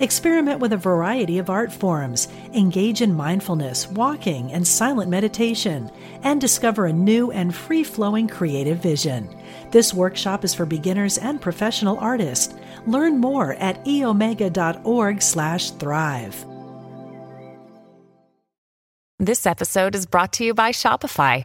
Experiment with a variety of art forms, engage in mindfulness, walking, and silent meditation, and discover a new and free flowing creative vision. This workshop is for beginners and professional artists. Learn more at eomega.org/slash thrive. This episode is brought to you by Shopify.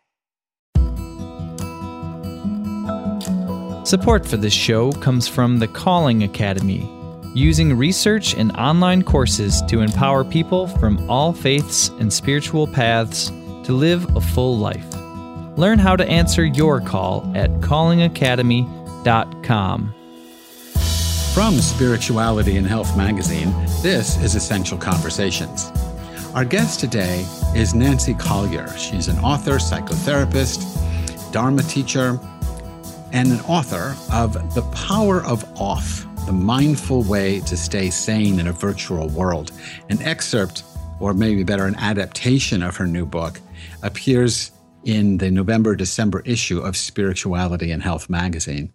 Support for this show comes from the Calling Academy, using research and online courses to empower people from all faiths and spiritual paths to live a full life. Learn how to answer your call at callingacademy.com. From Spirituality and Health magazine, this is Essential Conversations. Our guest today is Nancy Colier. She's an author, psychotherapist, Dharma teacher, and an author of The Power of Off The Mindful Way to Stay Sane in a Virtual World. An excerpt, or maybe better, an adaptation of her new book, appears in the November December issue of Spirituality and Health magazine.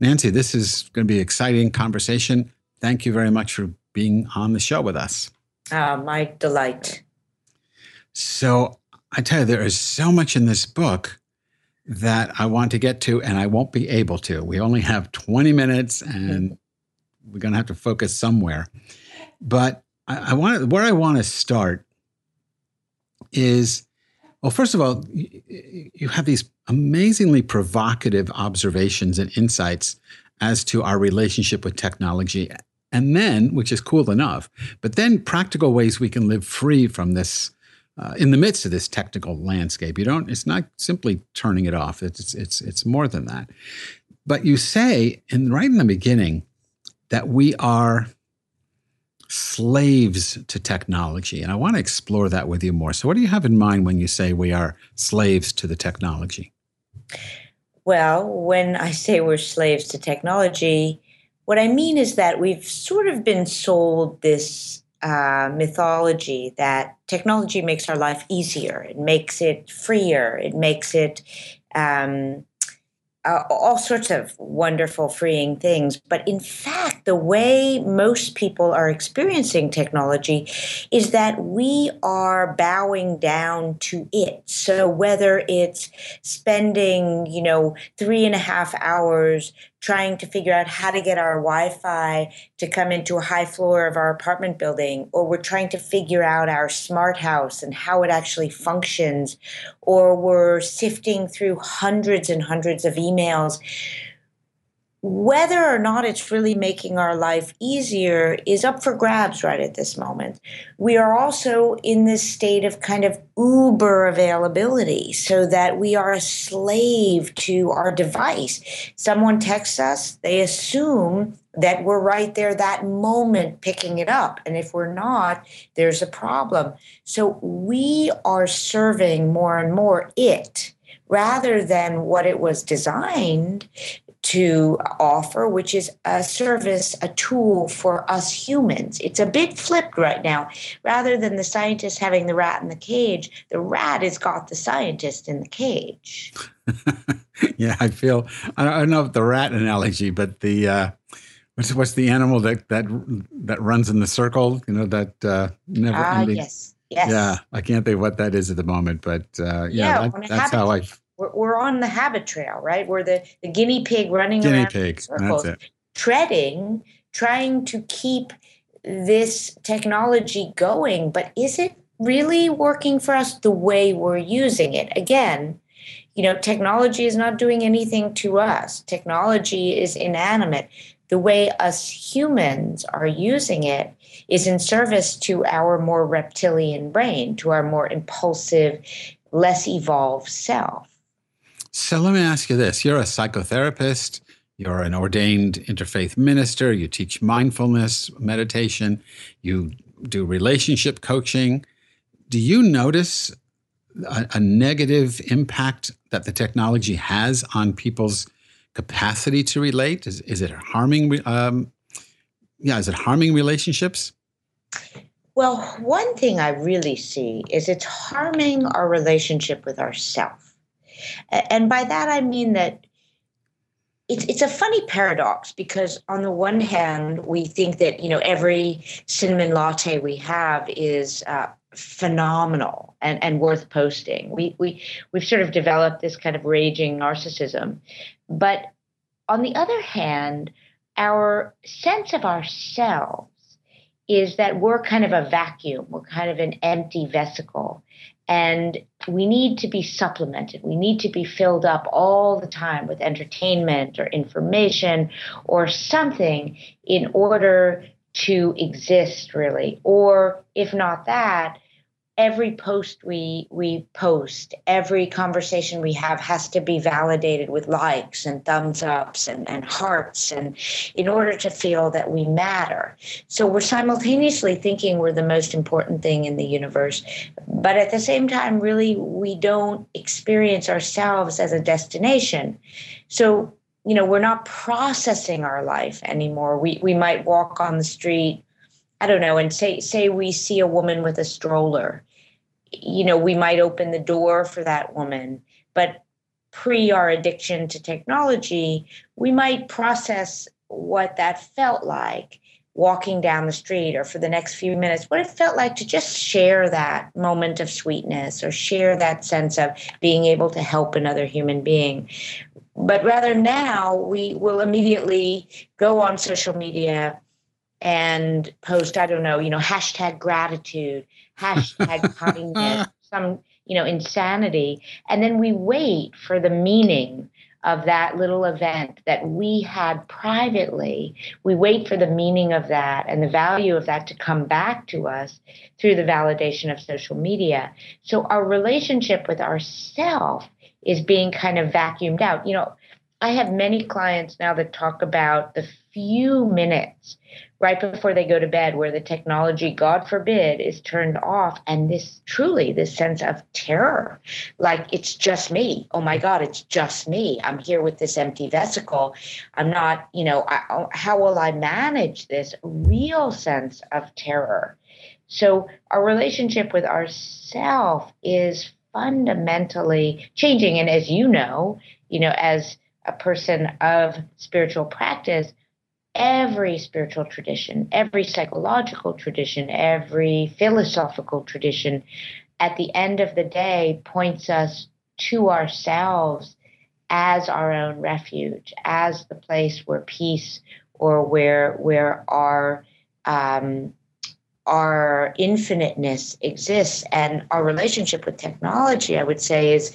Nancy, this is going to be an exciting conversation. Thank you very much for being on the show with us. Uh, my delight. So, I tell you, there is so much in this book that I want to get to, and I won't be able to. We only have 20 minutes, and we're going to have to focus somewhere. But I, I want where I want to start is well, first of all, you have these amazingly provocative observations and insights as to our relationship with technology. And then, which is cool enough, but then practical ways we can live free from this uh, in the midst of this technical landscape. You don't. It's not simply turning it off. It's it's it's more than that. But you say, in right in the beginning, that we are slaves to technology, and I want to explore that with you more. So, what do you have in mind when you say we are slaves to the technology? Well, when I say we're slaves to technology, what I mean is that we've sort of been sold this uh, mythology that technology makes our life easier, it makes it freer, it makes it um, uh, all sorts of wonderful, freeing things. But in fact, the way most people are experiencing technology is that we are bowing down to it. So whether it's spending, you know, three and a half hours trying to figure out how to get our Wi Fi to come into a high floor of our apartment building, or we're trying to figure out our smart house and how it actually functions, or we're sifting through hundreds and hundreds of emails whether or not it's really making our life easier is up for grabs right at this moment. We are also in this state of kind of uber availability so that we are a slave to our device. Someone texts us, they assume that we're right there that moment picking it up. And if we're not, there's a problem. So we are serving more and more it rather than what it was designed to offer, which is a service, a tool for us humans. It's a bit flipped right now. Rather than the scientist having the rat in the cage, the rat has got the scientist in the cage. yeah, I feel, I don't know if the rat analogy, but the, uh, what's, what's the animal that, that, that runs in the circle, you know, that uh, never ah, ending. Yes. Yes. Yeah, I can't think what that is at the moment, but uh, yeah, yeah that, that's how I we're, we're on the habit trail, right? We're the, the guinea pig running guinea around pig. circles, That's it. treading, trying to keep this technology going. But is it really working for us the way we're using it? Again, you know, technology is not doing anything to us. Technology is inanimate. the way us humans are using it is in service to our more reptilian brain, to our more impulsive, less evolved self. So let me ask you this you're a psychotherapist, you're an ordained interfaith minister, you teach mindfulness, meditation, you do relationship coaching. Do you notice a, a negative impact that the technology has on people's capacity to relate? Is, is it harming? Um, yeah, is it harming relationships? Well, one thing I really see is it's harming our relationship with ourself. And by that I mean that it's it's a funny paradox because on the one hand we think that you know every cinnamon latte we have is uh, phenomenal and, and worth posting. We we we've sort of developed this kind of raging narcissism, but on the other hand, our sense of ourselves is that we're kind of a vacuum. We're kind of an empty vesicle. And we need to be supplemented. We need to be filled up all the time with entertainment or information or something in order to exist, really. Or if not that, every post we we post every conversation we have has to be validated with likes and thumbs ups and, and hearts and in order to feel that we matter. So we're simultaneously thinking we're the most important thing in the universe but at the same time really we don't experience ourselves as a destination. So you know we're not processing our life anymore. We we might walk on the street I don't know, and say say we see a woman with a stroller, you know, we might open the door for that woman, but pre our addiction to technology, we might process what that felt like walking down the street or for the next few minutes, what it felt like to just share that moment of sweetness or share that sense of being able to help another human being. But rather now, we will immediately go on social media and post, I don't know, you know, hashtag gratitude, hashtag kindness, some, you know, insanity. And then we wait for the meaning of that little event that we had privately. We wait for the meaning of that and the value of that to come back to us through the validation of social media. So our relationship with ourself is being kind of vacuumed out. You know, I have many clients now that talk about the few minutes right before they go to bed where the technology god forbid is turned off and this truly this sense of terror. Like it's just me. Oh my god it's just me. I'm here with this empty vesicle. I'm not you know I, oh, how will i manage this real sense of terror? So our relationship with ourself is fundamentally changing. And as you know you know as a person of spiritual practice every spiritual tradition, every psychological tradition, every philosophical tradition, at the end of the day, points us to ourselves as our own refuge, as the place where peace or where where our um, our infiniteness exists, and our relationship with technology, I would say, is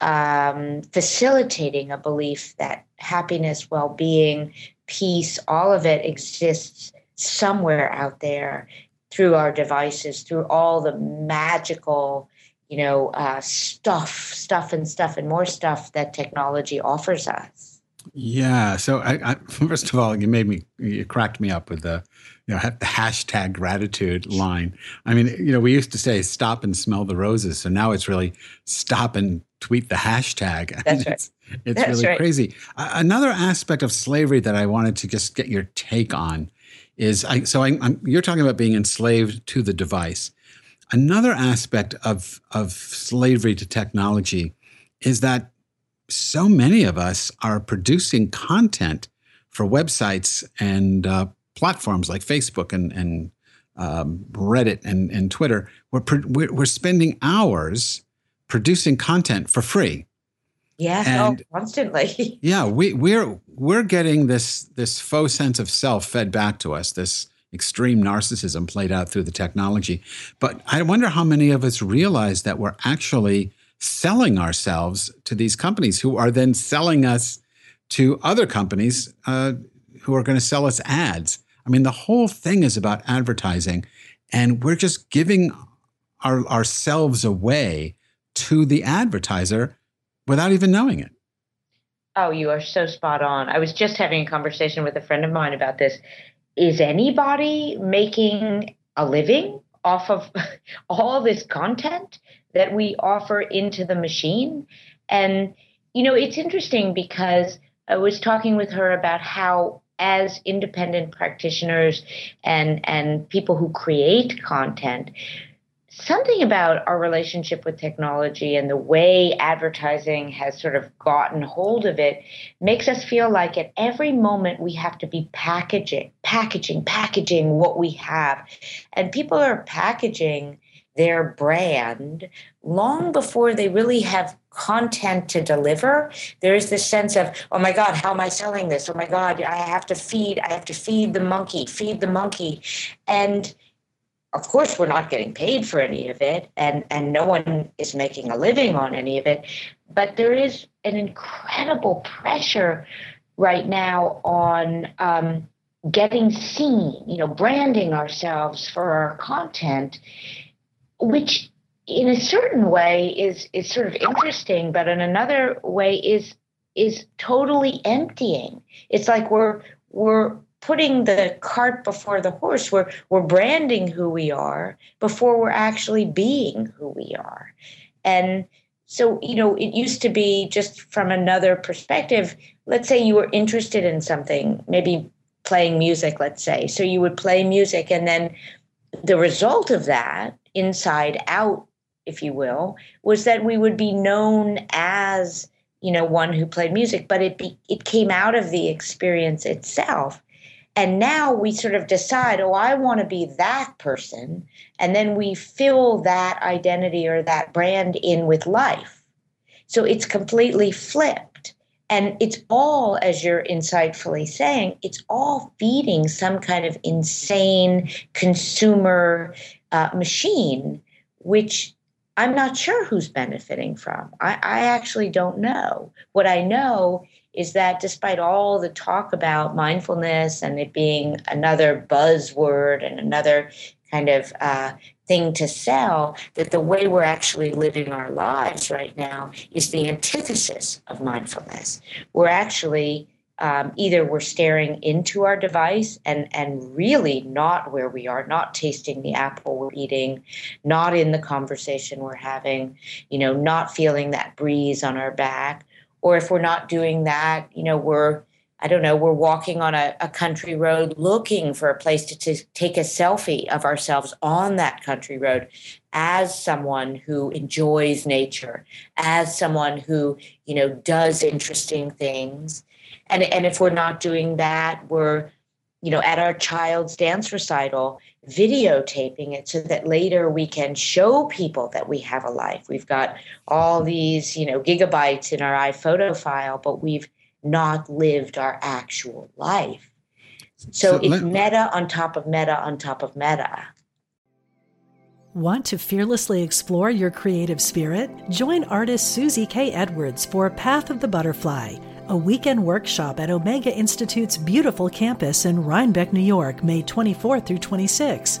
um, facilitating a belief that happiness, well being, peace, all of it exists somewhere out there through our devices, through all the magical, you know, uh, stuff, stuff, and stuff, and more stuff that technology offers us. Yeah. So, I, I, first of all, you made me, you cracked me up with the, you know, the hashtag gratitude line. I mean, you know, we used to say stop and smell the roses. So now it's really stop and tweet the hashtag. That's right. It's, it's That's really right. crazy. Uh, another aspect of slavery that I wanted to just get your take on is I, so I, I'm, you're talking about being enslaved to the device. Another aspect of, of slavery to technology is that so many of us are producing content for websites and uh, platforms like Facebook and, and um, Reddit and, and Twitter. We're, we're, we're spending hours producing content for free. Yes, oh, and, oh, constantly. yeah, we, we're we're getting this this faux sense of self fed back to us. This extreme narcissism played out through the technology. But I wonder how many of us realize that we're actually selling ourselves to these companies who are then selling us to other companies uh, who are going to sell us ads. I mean, the whole thing is about advertising, and we're just giving our, ourselves away to the advertiser without even knowing it. Oh, you are so spot on. I was just having a conversation with a friend of mine about this. Is anybody making a living off of all this content that we offer into the machine? And, you know, it's interesting because I was talking with her about how as independent practitioners and and people who create content something about our relationship with technology and the way advertising has sort of gotten hold of it makes us feel like at every moment we have to be packaging, packaging, packaging what we have. And people are packaging their brand long before they really have content to deliver there's this sense of oh my god how am i selling this? Oh my god i have to feed i have to feed the monkey feed the monkey. And of course we're not getting paid for any of it and and no one is making a living on any of it. But there is an incredible pressure right now on um, getting seen you know branding ourselves for our content which in a certain way is is sort of interesting but in another way is is totally emptying it's like we're we're putting the cart before the horse. We're we're branding who we are before we're actually being who we are. And so, you know, it used to be just from another perspective. Let's say you were interested in something, maybe playing music, let's say. So you would play music and then the result of that, inside out, if you will, was that we would be known as you know one who played music but it be, it came out of the experience itself and now we sort of decide, oh, I want to be that person. And then we fill that identity or that brand in with life. So it's completely flipped. And it's all, as you're insightfully saying, it's all feeding some kind of insane consumer uh, machine, which I'm not sure who's benefiting from. I, I actually don't know. What I know is that despite all the talk about mindfulness and it being another buzzword and another kind of uh, thing to sell, that the way we're actually living our lives right now is the antithesis of mindfulness. We're actually um, either we're staring into our device and and really not where we are, not tasting the apple we're eating, not in the conversation we're having, you know, not feeling that breeze on our back, or if we're not doing that, you know, we're I don't know, we're walking on a, a country road looking for a place to, to take a selfie of ourselves on that country road as someone who enjoys nature, as someone who, you know, does interesting things. And, and if we're not doing that, we're, you know, at our child's dance recital, videotaping it so that later we can show people that we have a life. We've got all these, you know, gigabytes in our iPhoto file, but we've not lived our actual life. So, so it's let- meta on top of meta on top of meta. Want to fearlessly explore your creative spirit? Join artist Susie K. Edwards for Path of the Butterfly a weekend workshop at Omega Institute's beautiful campus in Rhinebeck, New York, May 24 through 26.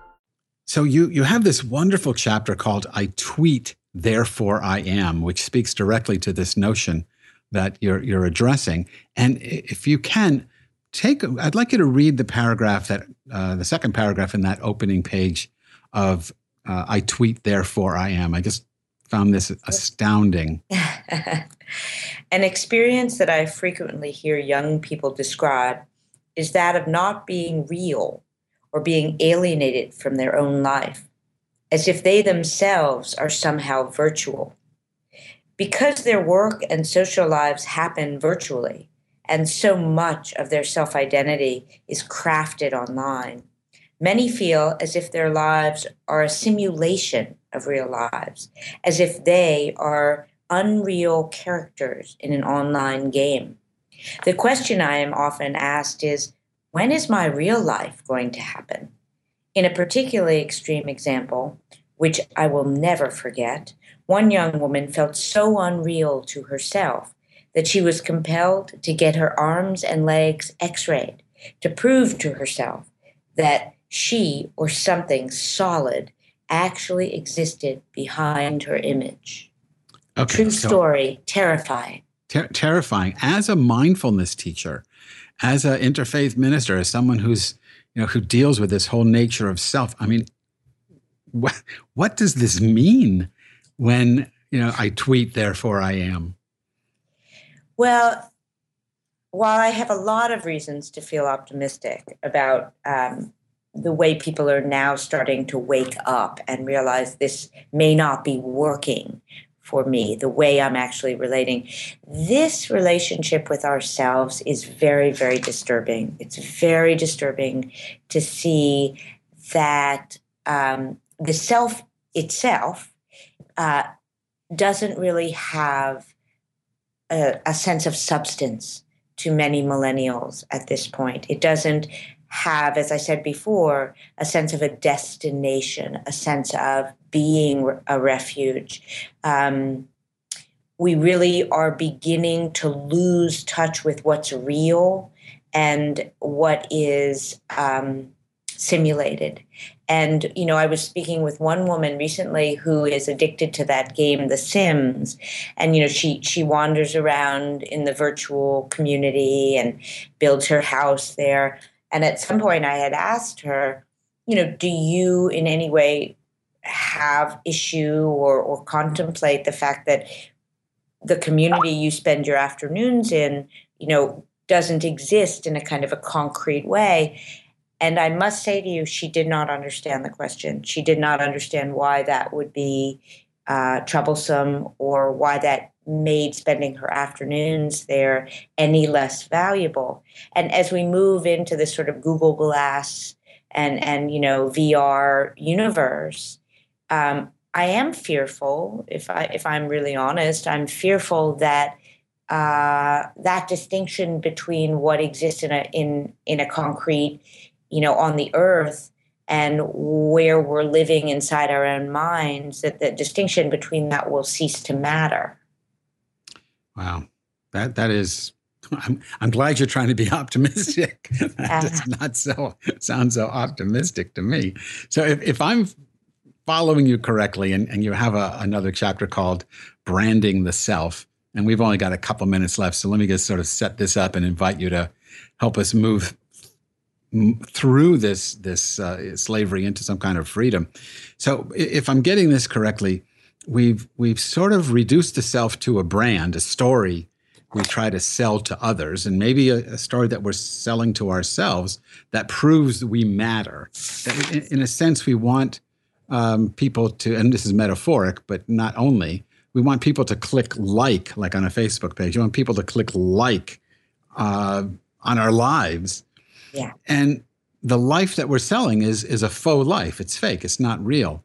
So you you have this wonderful chapter called "I Tweet, Therefore I Am," which speaks directly to this notion that you're you're addressing. And if you can take, I'd like you to read the paragraph that uh, the second paragraph in that opening page of uh, "I Tweet, Therefore I Am." I just found this astounding. An experience that I frequently hear young people describe is that of not being real or being alienated from their own life, as if they themselves are somehow virtual. Because their work and social lives happen virtually, and so much of their self identity is crafted online, many feel as if their lives are a simulation of real lives, as if they are unreal characters in an online game. The question I am often asked is when is my real life going to happen? In a particularly extreme example, which I will never forget, one young woman felt so unreal to herself that she was compelled to get her arms and legs x rayed to prove to herself that she or something solid actually existed behind her image. Okay, True so story, terrifying. Ter- terrifying. As a mindfulness teacher, as an interfaith minister, as someone who's you know who deals with this whole nature of self, I mean, what what does this mean when you know I tweet, therefore I am? Well, while I have a lot of reasons to feel optimistic about um, the way people are now starting to wake up and realize this may not be working for me, the way I'm actually relating. This relationship with ourselves is very, very disturbing. It's very disturbing to see that um, the self itself uh, doesn't really have a, a sense of substance to many millennials at this point. It doesn't have, as I said before, a sense of a destination, a sense of being a refuge. Um, we really are beginning to lose touch with what's real and what is um, simulated. And, you know, I was speaking with one woman recently who is addicted to that game, The Sims. And, you know, she, she wanders around in the virtual community and builds her house there. And at some point, I had asked her, you know, do you in any way have issue or, or contemplate the fact that the community you spend your afternoons in, you know, doesn't exist in a kind of a concrete way? And I must say to you, she did not understand the question. She did not understand why that would be uh, troublesome or why that made spending her afternoons there any less valuable. And as we move into this sort of Google Glass and and you know VR universe, um, I am fearful. If I if I'm really honest, I'm fearful that uh, that distinction between what exists in a in in a concrete, you know, on the earth and where we're living inside our own minds, that the distinction between that will cease to matter. Wow, that that is. I'm I'm glad you're trying to be optimistic. that does not so sound so optimistic to me. So if, if I'm following you correctly, and, and you have a, another chapter called branding the self, and we've only got a couple minutes left, so let me just sort of set this up and invite you to help us move through this this uh, slavery into some kind of freedom. So if I'm getting this correctly, we've we've sort of reduced the self to a brand, a story we try to sell to others, and maybe a, a story that we're selling to ourselves that proves we matter. That in, in, a sense, we want um, people to, and this is metaphoric, but not only. We want people to click like, like on a Facebook page. You want people to click like uh, on our lives. Yeah. And the life that we're selling is is a faux life. It's fake. It's not real.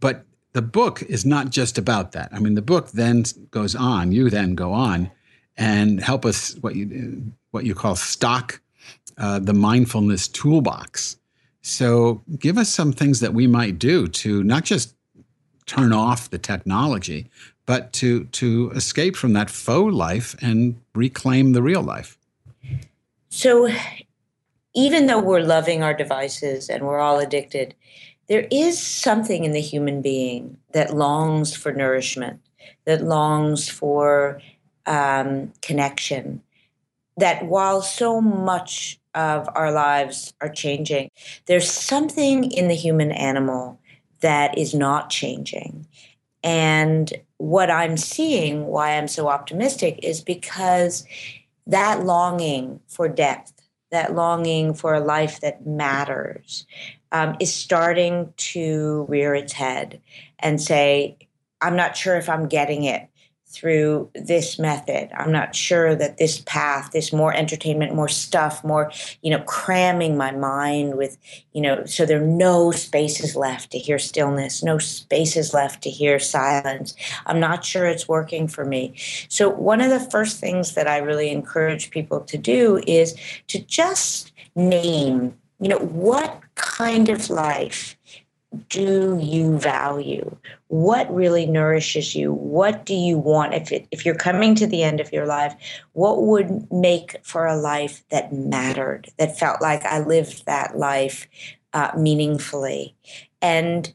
But the book is not just about that. I mean, the book then goes on. You then go on and help us what you what you call stock uh, the mindfulness toolbox. So, give us some things that we might do to not just turn off the technology, but to to escape from that faux life and reclaim the real life. So even though we're loving our devices and we're all addicted, there is something in the human being that longs for nourishment, that longs for um, connection. That while so much of our lives are changing, there's something in the human animal that is not changing. And what I'm seeing, why I'm so optimistic, is because that longing for depth, that longing for a life that matters, um, is starting to rear its head and say, I'm not sure if I'm getting it through this method. I'm not sure that this path, this more entertainment, more stuff, more, you know, cramming my mind with, you know, so there are no spaces left to hear stillness, no spaces left to hear silence. I'm not sure it's working for me. So, one of the first things that I really encourage people to do is to just name, you know, what kind of life do you value? What really nourishes you? What do you want? If, it, if you're coming to the end of your life, what would make for a life that mattered, that felt like I lived that life uh, meaningfully? And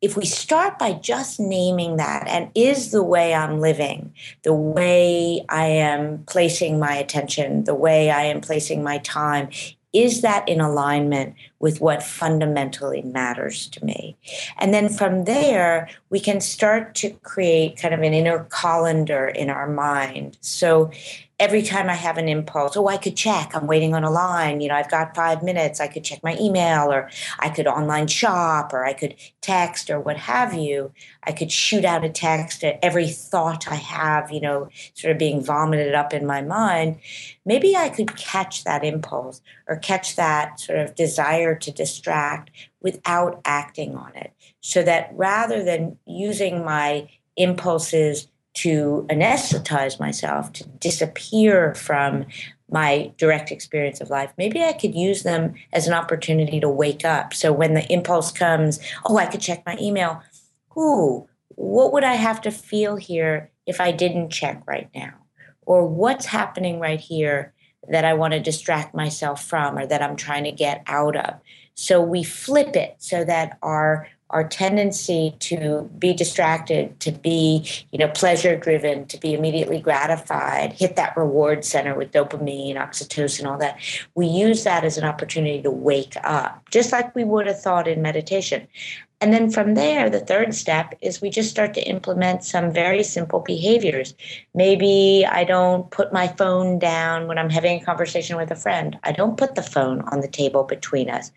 if we start by just naming that, and is the way I'm living, the way I am placing my attention, the way I am placing my time, is that in alignment with what fundamentally matters to me? And then from there, we can start to create kind of an inner colander in our mind. So every time I have an impulse, oh, I could check, I'm waiting on a line, you know, I've got five minutes, I could check my email, or I could online shop, or I could text, or what have you. I could shoot out a text at every thought I have, you know, sort of being vomited up in my mind. Maybe I could catch that impulse or catch that sort of desire to distract without acting on it. So that rather than using my impulses to anesthetize myself, to disappear from my direct experience of life. Maybe I could use them as an opportunity to wake up. So when the impulse comes, oh, I could check my email. Ooh, what would I have to feel here if I didn't check right now? Or what's happening right here that I want to distract myself from or that I'm trying to get out of? So we flip it so that our our tendency to be distracted, to be, you know, pleasure driven, to be immediately gratified, hit that reward center with dopamine, oxytocin, all that. We use that as an opportunity to wake up, just like we would have thought in meditation. And then from there, the third step is we just start to implement some very simple behaviors. Maybe I don't put my phone down when I'm having a conversation with a friend. I don't put the phone on the table between us.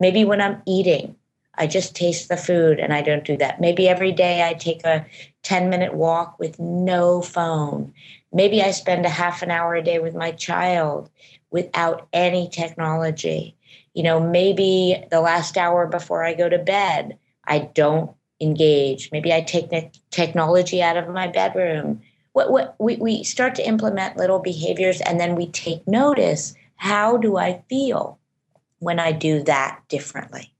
Maybe when I'm eating, I just taste the food and I don't do that. Maybe every day I take a 10 minute walk with no phone. Maybe I spend a half an hour a day with my child without any technology. You know, maybe the last hour before I go to bed, I don't engage. Maybe I take technology out of my bedroom. What, what we, we start to implement little behaviors and then we take notice how do I feel when I do that differently?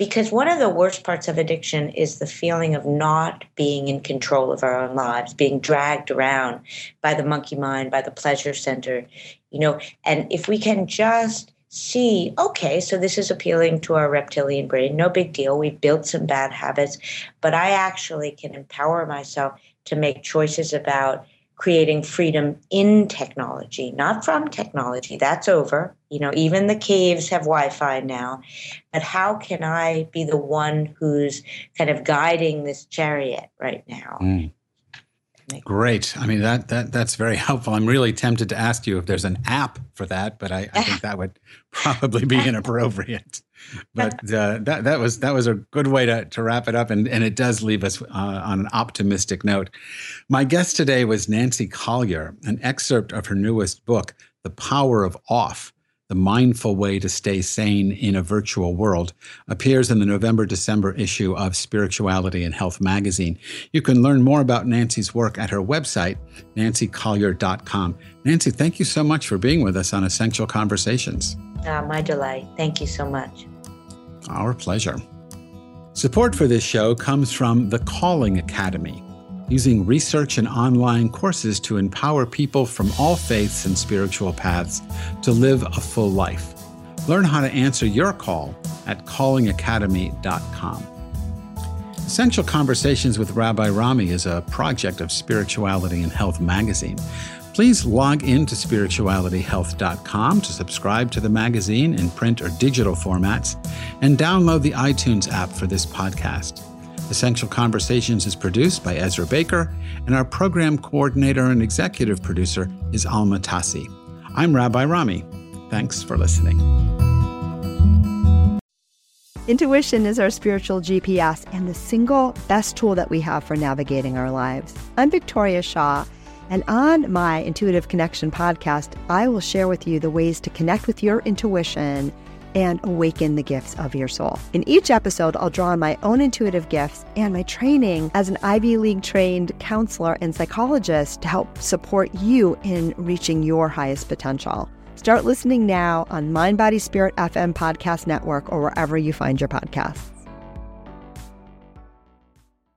Because one of the worst parts of addiction is the feeling of not being in control of our own lives, being dragged around by the monkey mind, by the pleasure center, you know. And if we can just see, okay, so this is appealing to our reptilian brain, no big deal. We've built some bad habits, but I actually can empower myself to make choices about creating freedom in technology, not from technology. That's over. You know, even the caves have Wi Fi now. But how can I be the one who's kind of guiding this chariot right now? Mm. Great. I mean that that that's very helpful. I'm really tempted to ask you if there's an app for that, but I, I think that would probably be inappropriate. But uh, that that was that was a good way to to wrap it up, and and it does leave us uh, on an optimistic note. My guest today was Nancy Colier. An excerpt of her newest book, "The Power of Off." The Mindful Way to Stay Sane in a Virtual World appears in the November December issue of Spirituality and Health magazine. You can learn more about Nancy's work at her website, nancycolier.com. Nancy, thank you so much for being with us on Essential Conversations. Uh, my delight. Thank you so much. Our pleasure. Support for this show comes from the Calling Academy using research and online courses to empower people from all faiths and spiritual paths to live a full life. Learn how to answer your call at callingacademy.com. Essential Conversations with Rabbi Rami is a project of Spirituality and Health magazine. Please log in to spiritualityhealth.com to subscribe to the magazine in print or digital formats and download the iTunes app for this podcast. Essential Conversations is produced by Ezra Baker, and our program coordinator and executive producer is Alma Tassi. I'm Rabbi Rami. Thanks for listening. Intuition is our spiritual GPS and the single best tool that we have for navigating our lives. I'm Victoria Shaw, and on my Intuitive Connection podcast, I will share with you the ways to connect with your intuition and awaken the gifts of your soul. In each episode, I'll draw on my own intuitive gifts and my training as an Ivy League trained counselor and psychologist to help support you in reaching your highest potential. Start listening now on Mind Body Spirit FM Podcast Network or wherever you find your podcasts.